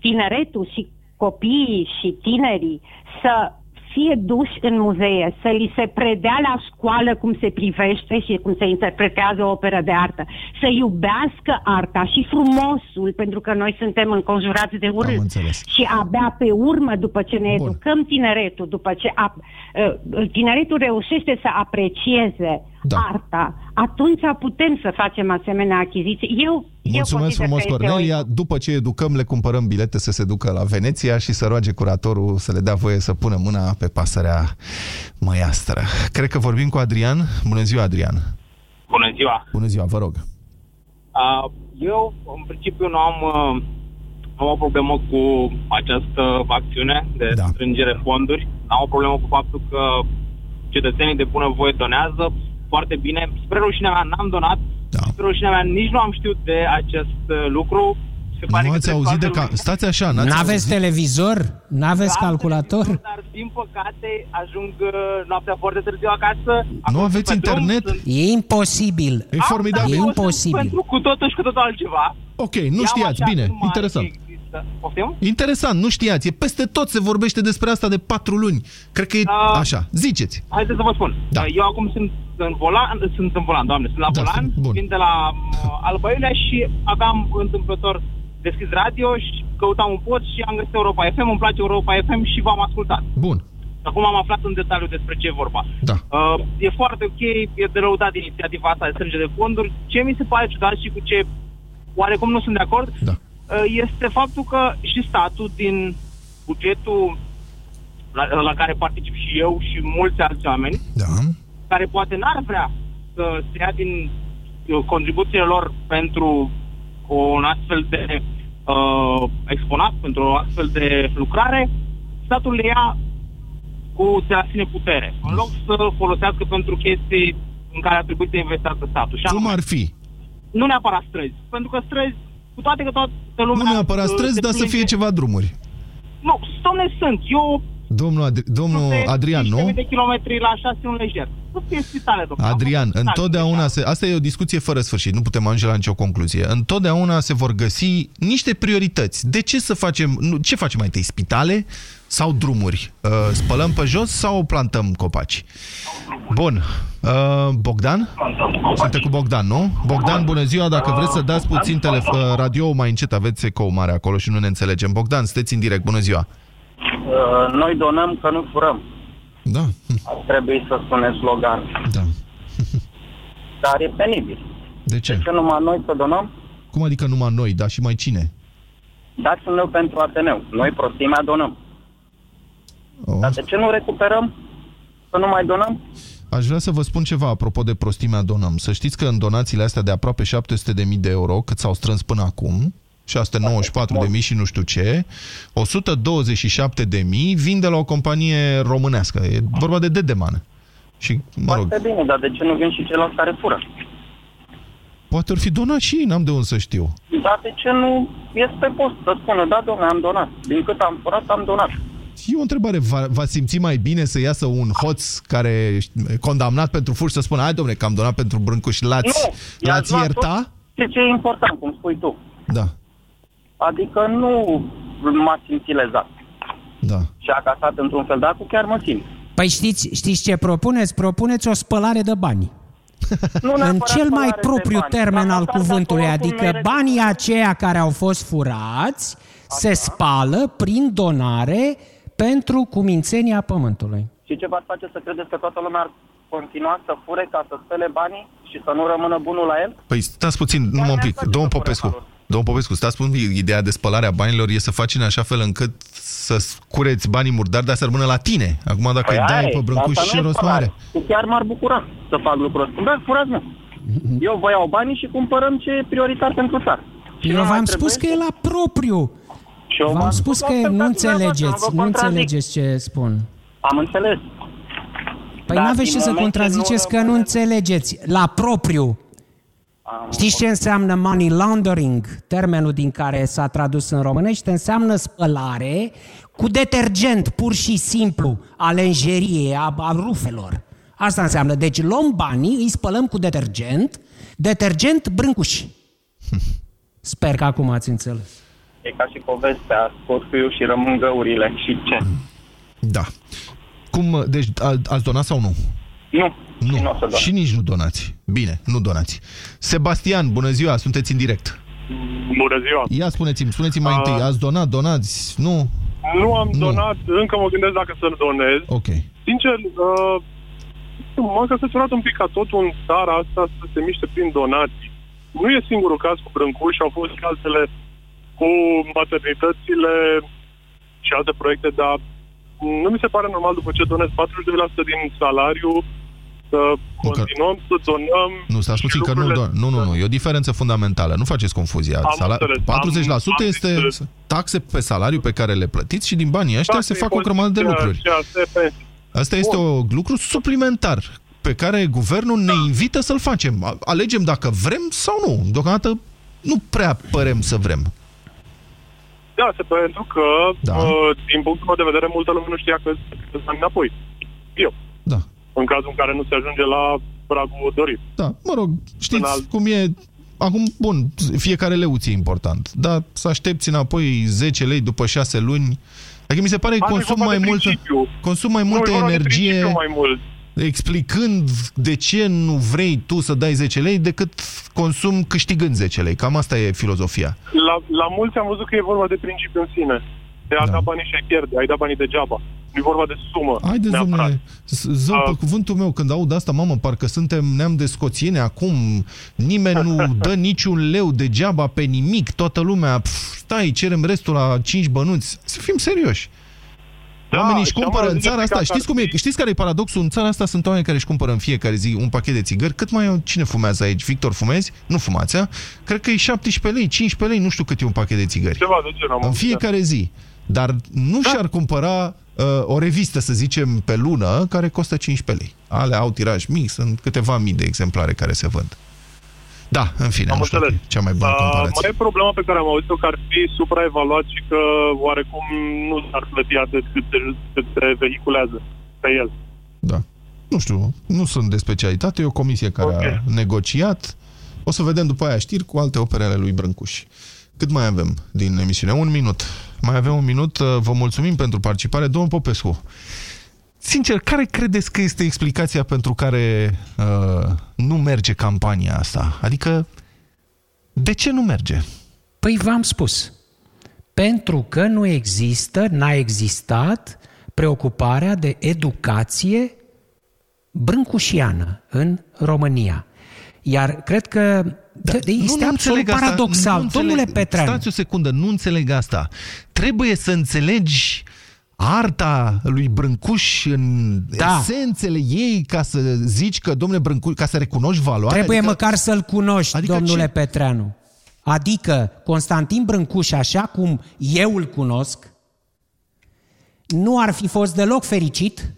Tineretul și copiii și tinerii să fie duși în muzee, să li se predea la școală cum se privește și cum se interpretează o operă de artă, să iubească arta și frumosul, pentru că noi suntem înconjurați de Am urât. înțeles. Și abia pe urmă, după ce ne Bun. educăm tineretul, după ce a, uh, tineretul reușește să aprecieze Da. arta, atunci putem să facem asemenea achiziții. Eu, eu Mulțumesc consider frumos, că este Cornelia. o- După ce educăm, le cumpărăm bilete să se ducă la Veneția și să roage curatorul să le dea voie să pună mâna pe pasărea măiastră. Cred că vorbim cu Adrian. Bună ziua, Adrian. Bună ziua! Bună ziua, vă rog. Uh, Eu, în principiu, nu am, uh, nu am o problemă cu această acțiune de Da. strângere fonduri. Am o problemă cu faptul că cetățenii de bună voie donează foarte bine. Spre rușinea mea n-am donat. Da. Spre rușinea mea nici nu am știut de acest uh, lucru. se pare Nu că ați trebuie auzit de... toată Ca... lumea. Stați așa, n-ați N-aveți auzit? televizor? N-aveți Da, calculator? Dar, din păcate, ajung uh, noaptea foarte târziu acasă. Nu acum aveți sunt pe drum, internet? sunt- E imposibil. E formidabil. E Sunt imposibil. Pentru cu totul și cu totul altceva. Ok, nu Iau știați, așa, bine, nu mai interesant. Există. Poftim? Interesant, nu știați, e peste tot se vorbește despre asta de patru luni. Cred că e Da. așa. Ziceți. Haideți să vă spun. Da. Eu acum sunt în volan, sunt în volan, doamne, sunt la Da, volan, bun. vin de la uh, Alba Iulia și aveam întâmplător deschis radio și căutam un post și am găsit Europa FM, îmi place Europa FM și v-am ascultat. Bun. Acum am aflat în detaliu despre ce e vorba. Da. Uh, e foarte ok, e de lăudat inițiativa asta de strânge de fonduri. Ce mi se pare ciudat și cu ce oarecum nu sunt de acord, da. Uh, este faptul că și statul din bugetul la, la care particip și eu și mulți alți oameni, Da. care poate n-ar vrea să se ia din uh, contribuțiile lor pentru un astfel de uh, exponat, pentru o astfel de lucrare, statul le ia cu de la sine putere, în loc să folosească pentru chestii în care ar trebui să investească statul. Și Cum anume, ar fi? nu neapărat străzi, pentru că străzi, cu toate că toată lumea... Nu neapărat uh, străzi, se dar să plânge- fie ceva drumuri. Nu, domne, sunt. Eu Domnul, Adri... Domnul de Adrian, 15.000 nu? de kilometri la 6 un lejer. Să fie spitale, domnule. Adrian, Am fost întotdeauna se... Asta e o discuție fără sfârșit, nu putem ajunge la nicio concluzie. Întotdeauna se vor găsi niște priorități. De ce să facem... Nu, ce facem mai întâi? Spitale sau drumuri? Uh, spălăm pe jos sau plantăm copaci? Bun. Uh, Bogdan? Suntem cu Bogdan, nu? Bogdan, bună ziua. Dacă vreți să dați puțin telef- uh, radio mai încet, aveți ecou mare acolo și nu ne înțelegem. Bogdan, sunteți în direct. Bună ziua. Uh, Noi donăm că nu furăm. Da. Ar trebui să spune slogan. Da. Dar e penibil. De ce? De ce numai noi să donăm? Cum adică numai noi, dar și mai cine? Dați-ne pentru Ateneu. Noi prostimea donăm. Oh. Dar de ce nu recuperăm? Să nu mai donăm? Aș vrea să vă spun ceva apropo de prostimea donăm. Să știți că în donațiile astea de aproape 700.000 de euro, cât s-au strâns până acum, 694.000 și nu știu ce, 127.000 vin de la o companie românească. E vorba de Dedeman. Și, mă rog, Foarte bine, dar de ce nu vin și ceilalți care fură? poate ar fi donat și ei, n-am de unde să știu. Dar de ce nu ies pe post să spună, da, domnule, am donat. Din cât am furat, am donat. E o întrebare, va, va simți mai bine să iasă un hoț care e condamnat pentru fur și să spună, hai domnule, că am donat pentru brâncuș, l-ați, Nu, i-ați l-ați luat ierta? tot Ce, ce e important, cum spui tu. Da, Adică nu m-a simțit lezat. da. Și acasat într-un fel, dar cu chiar mă simt. Păi știți, știți ce propuneți? Propuneți o spălare de bani. Nu În neapărat cel mai spălare de propriu bani, termen dar al măcar cuvântului, dacă oricum adică noi banii aceia care au fost furați se spală prin donare pentru cumințenia pământului. Și ce v-ar face să credeți că toată lumea ar continua să fure ca să spele banii și să nu rămână bunul la el? Păi stați puțin, numai un pic. Domnul Popescu, domnul Popescu, stați puțin, ideea de spălare a banilor e să faci în așa fel încât să cureți banii murdari, dar să rămână la tine. Acum dacă Păi îi aia dai e, pe brâncuș asta și nu e rost spălare. mare. Și chiar m-ar bucura să fac lucrul ăsta. Da, furați nu. Eu vă iau banii și cumpărăm ce e prioritar pentru țară. Și nu Eu mai v-am trebuie spus că e la propriu. Și eu V-am v-am spus spus că la fel nu ca dumneavoastră, înțelegeți, nu vă nu contrazic. înțelegeți ce spun. Am înțeles. Păi Dar n-aveți din ce să moment ce contraziceți nu că nu înțelegeți. La propriu. Știți ce înseamnă money laundering? Termenul din care s-a tradus în românește înseamnă spălare cu detergent, pur și simplu, a lenjeriei, a, a rufelor. Asta înseamnă. Deci luăm banii, îi spălăm cu detergent, detergent brâncuș. Sper că acum ați înțeles. E ca și povestea, scot fiul și rămân găurile. Și ce? Da. Cum, deci a, ați donat sau nu? Nu. Nu. Și, nu o să dau. și nici nu donați. Bine, nu donați. Sebastian, bună ziua, sunteți în direct. Bună ziua! Ia spuneți-mi, spuneți-mi mai Ah. întâi, ați donat, donați, nu? Nu am Nu. donat, încă mă gândesc dacă să-l donez. Ok. Sincer, uh, m-am căsătorat un pic ca totul în țara asta să se miște prin donații. Nu e singurul caz cu Brâncuș, au fost și altele cu maternitățile și alte proiecte, dar nu mi se pare normal după ce donez 42% din salariu să continuăm să donăm Nu, stați puțin că nu, lucrurile- do- nu, nu, nu, e o diferență fundamentală. Nu faceți confuzia. Am Sala- înțeles, 40% am- am este înțeles. taxe pe salariu pe care le plătiți și din banii ăștia Taxe, se fac o grămadă de impozite lucruri. și alte pensii. Asta este un lucru suplimentar pe care guvernul ne invită să-l facem. A- Alegem dacă vrem sau nu. Deocamdată nu prea părem să vrem. Da, se pentru că, Da. uh, din punctul meu de vedere, multă lume nu știa că să bani înapoi. Eu. Da. În cazul în care nu se ajunge la pragul dorit. Da, mă rog, știți cum e... Acum, bun, fiecare leuț e important, dar să aștepți înapoi 10 lei după 6 luni... Adică mi se pare că Asta e consum vorba mai de multă, principiu. consum mai Nu, multă e vorba de energie principiu mai mult. Explicând de ce nu vrei tu să dai 10 lei decât consum câștigând 10 lei. Cam asta e filozofia. La, la mulți am văzut că e vorba de principiu în sine. De a da. da banii și ai pierde, ai dat banii degeaba. Nu e vorba de sumă. Haideți, neapărat. domnule, zău pe Ah. cuvântul meu, când aud asta, mamă, parcă suntem neam de scoțiene acum, nimeni nu dă niciun leu degeaba pe nimic, toată lumea, pf, stai, cerem restul la 5 bănuți. Să fim serioși. Oamenii își și am cumpără în auzit țara că asta. ar Știți cum e? Știți care e paradoxul? În țara asta sunt oameni care își cumpără în fiecare zi un pachet de țigări. Cât mai e? Cine fumează aici? Victor, fumezi? Nu fumați, a? Cred că e 17 lei, 15 lei, nu știu cât e un pachet de țigări. Ceva de genul. am În auzit, da. fiecare zi. Dar nu și-ar cumpăra uh, o revistă, să zicem, pe lună, care costă 15 lei. Ale au tiraj mic, sunt câteva mii de exemplare care se vând. Da, în fine, Am nu știu înțeles. dacă e cea mai bună Uh, comparație. mai e problema pe care am auzit-o că ar fi supraevaluat și că oarecum nu s-ar plăti atât cât se, cât se vehiculează pe el. Da. Nu știu, nu sunt de specialitate, e o comisie care okay. a negociat. O să vedem după aia știri cu alte opere ale lui Brâncuș. Cât mai avem din emisiune? Un minut. Mai avem un minut. Vă mulțumim pentru participare. Domnul Popescu, sincer, care credeți că este explicația pentru care uh, nu merge campania asta? Adică, de ce nu merge? Păi v-am spus. Pentru că nu există, n-a existat preocuparea de educație brâncușiană în România. Iar cred că da, este absolut paradoxal. Nu Domnule înțeleg- Petreanu, Stați o secundă, nu înțeleg asta. Trebuie să înțelegi arta lui Brâncuș în Da. esențele ei ca să zici că, domnule Brâncuș, ca să recunoști valoarea? Trebuie adică... măcar să-l cunoști, Adică domnule ce? Petreanu. Adică Constantin Brâncuș, așa cum eu îl cunosc, nu ar fi fost deloc fericit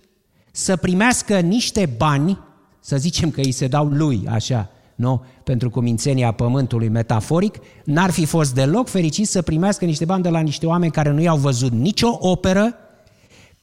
să primească niște bani, să zicem că îi se dau lui, așa, nu? Pentru cumințenia pământului metaforic, n-ar fi fost deloc fericit să primească niște bani de la niște oameni care nu i-au văzut nicio operă,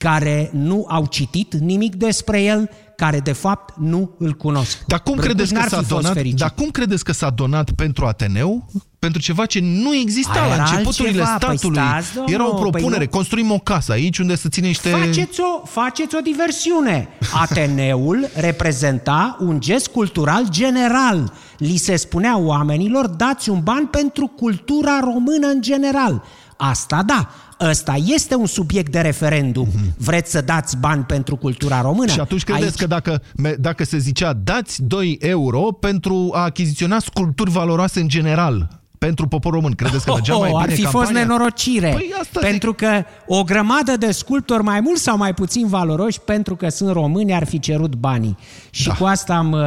care nu au citit nimic despre el, care de fapt nu îl cunosc. Dar cum Brâncuș credeți că n-ar s-a fi fost donat? fericit. Dar cum credeți că s-a donat pentru Ateneu? Pentru ceva ce nu exista Aia la era începuturile altceva. Păi statului. stați, domnul, era o păi propunere. nu- Construim o casă aici unde să ține niște... Faceți o, faceți o diversiune. Ateneul reprezenta un gest cultural general. Li se spunea oamenilor, dați un ban pentru cultura română în general. Asta da, ăsta este un subiect de referendum. Vreți să dați bani pentru cultura română? Și atunci credeți Aici- că dacă, me- dacă se zicea dați 2 euro pentru a achiziționa sculpturi valoroase în general pentru poporul român, credeți că mergea mai Oh, bine ar fi campania? fost nenorocire. Păi asta pentru că o grămadă de sculptori mai mult sau mai puțin valoroși, pentru că sunt români, ar fi cerut banii. Și da. cu asta am, uh,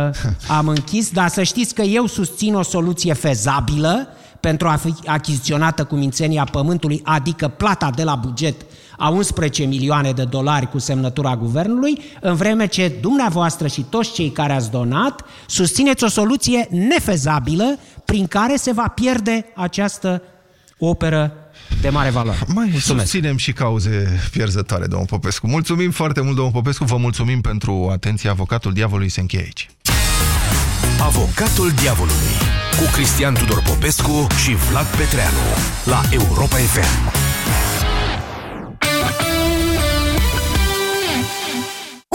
am închis, dar să știți că eu susțin o soluție fezabilă pentru a fi achiziționată cu mințenia pământului, adică plata de la buget a 11 milioane de dolari cu semnătura guvernului, în vreme ce dumneavoastră și toți cei care ați donat susțineți o soluție nefezabilă prin care se va pierde această operă de mare valoare. Mai Mulțumesc. susținem și cauze pierzătoare, domnul Popescu. Mulțumim foarte mult, domnul Popescu, vă mulțumim pentru atenție. Avocatul diavolului se încheie aici. Avocatul diavolului cu Cristian Tudor Popescu și Vlad Petreanu la Europa FM.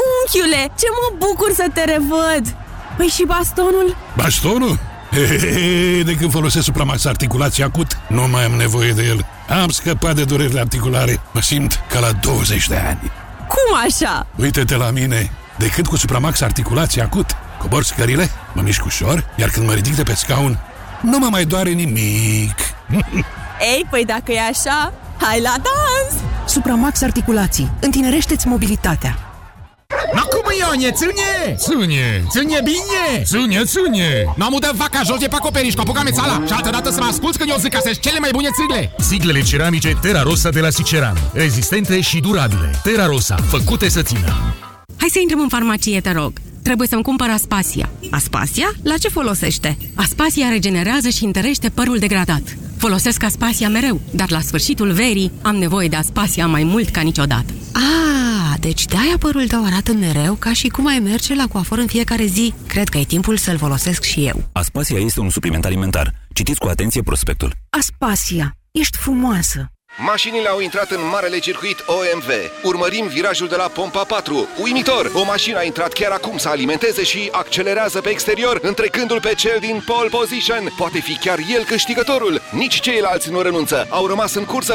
Unchiule, ce mă bucur să te revăd! Păi și bastonul? Bastonul? Hehehe, de când folosesc Supramax Articulație Acut, nu mai am nevoie de el. Am scăpat de durerile articulare. Mă simt ca la 20 de ani. Cum așa? Uite-te la mine. De când cu Supramax Articulație Acut, cobor scările, mă mișc ușor, iar când mă ridic de pe scaun, nu mă mai doare nimic. Ei, păi dacă e așa, hai la dans! Supramax Articulații. Întinerește-ți mobilitatea. No cum Ionie, țânie! Țânie! Țânie bine! Țânie, țânie! Nu am udat vaca jos de pe acoperiș, copuca mețala Și altă dată să mă asculți când eu zic că sunt cele mai bune țigle Siglele ceramice Terra Rosa de la Siceran. Rezistente și durabile. Terra Rosa. Făcute să țină. Hai să intrăm în farmacie, te rog. Trebuie să-mi cumpăr Aspasia. Aspasia? La ce folosește? Aspasia regenerează și întărește părul degradat. Folosesc Aspasia mereu, dar la sfârșitul verii am nevoie de Aspasia mai mult ca niciodată. Ah, deci de-aia părul tău arată mereu ca și cum ai merge la coafor în fiecare zi. Cred că e timpul să-l folosesc și eu. Aspasia este un supliment alimentar. Citiți cu atenție prospectul. Aspasia, ești frumoasă! Mașinile au intrat în marele circuit OMV. Urmărim virajul de la pompa 4. Uimitor! O mașină a intrat chiar acum să alimenteze și accelerează pe exterior, întrecându-l pe cel din pole position. Poate fi chiar el câștigătorul. Nici ceilalți nu renunță. Au rămas în cursă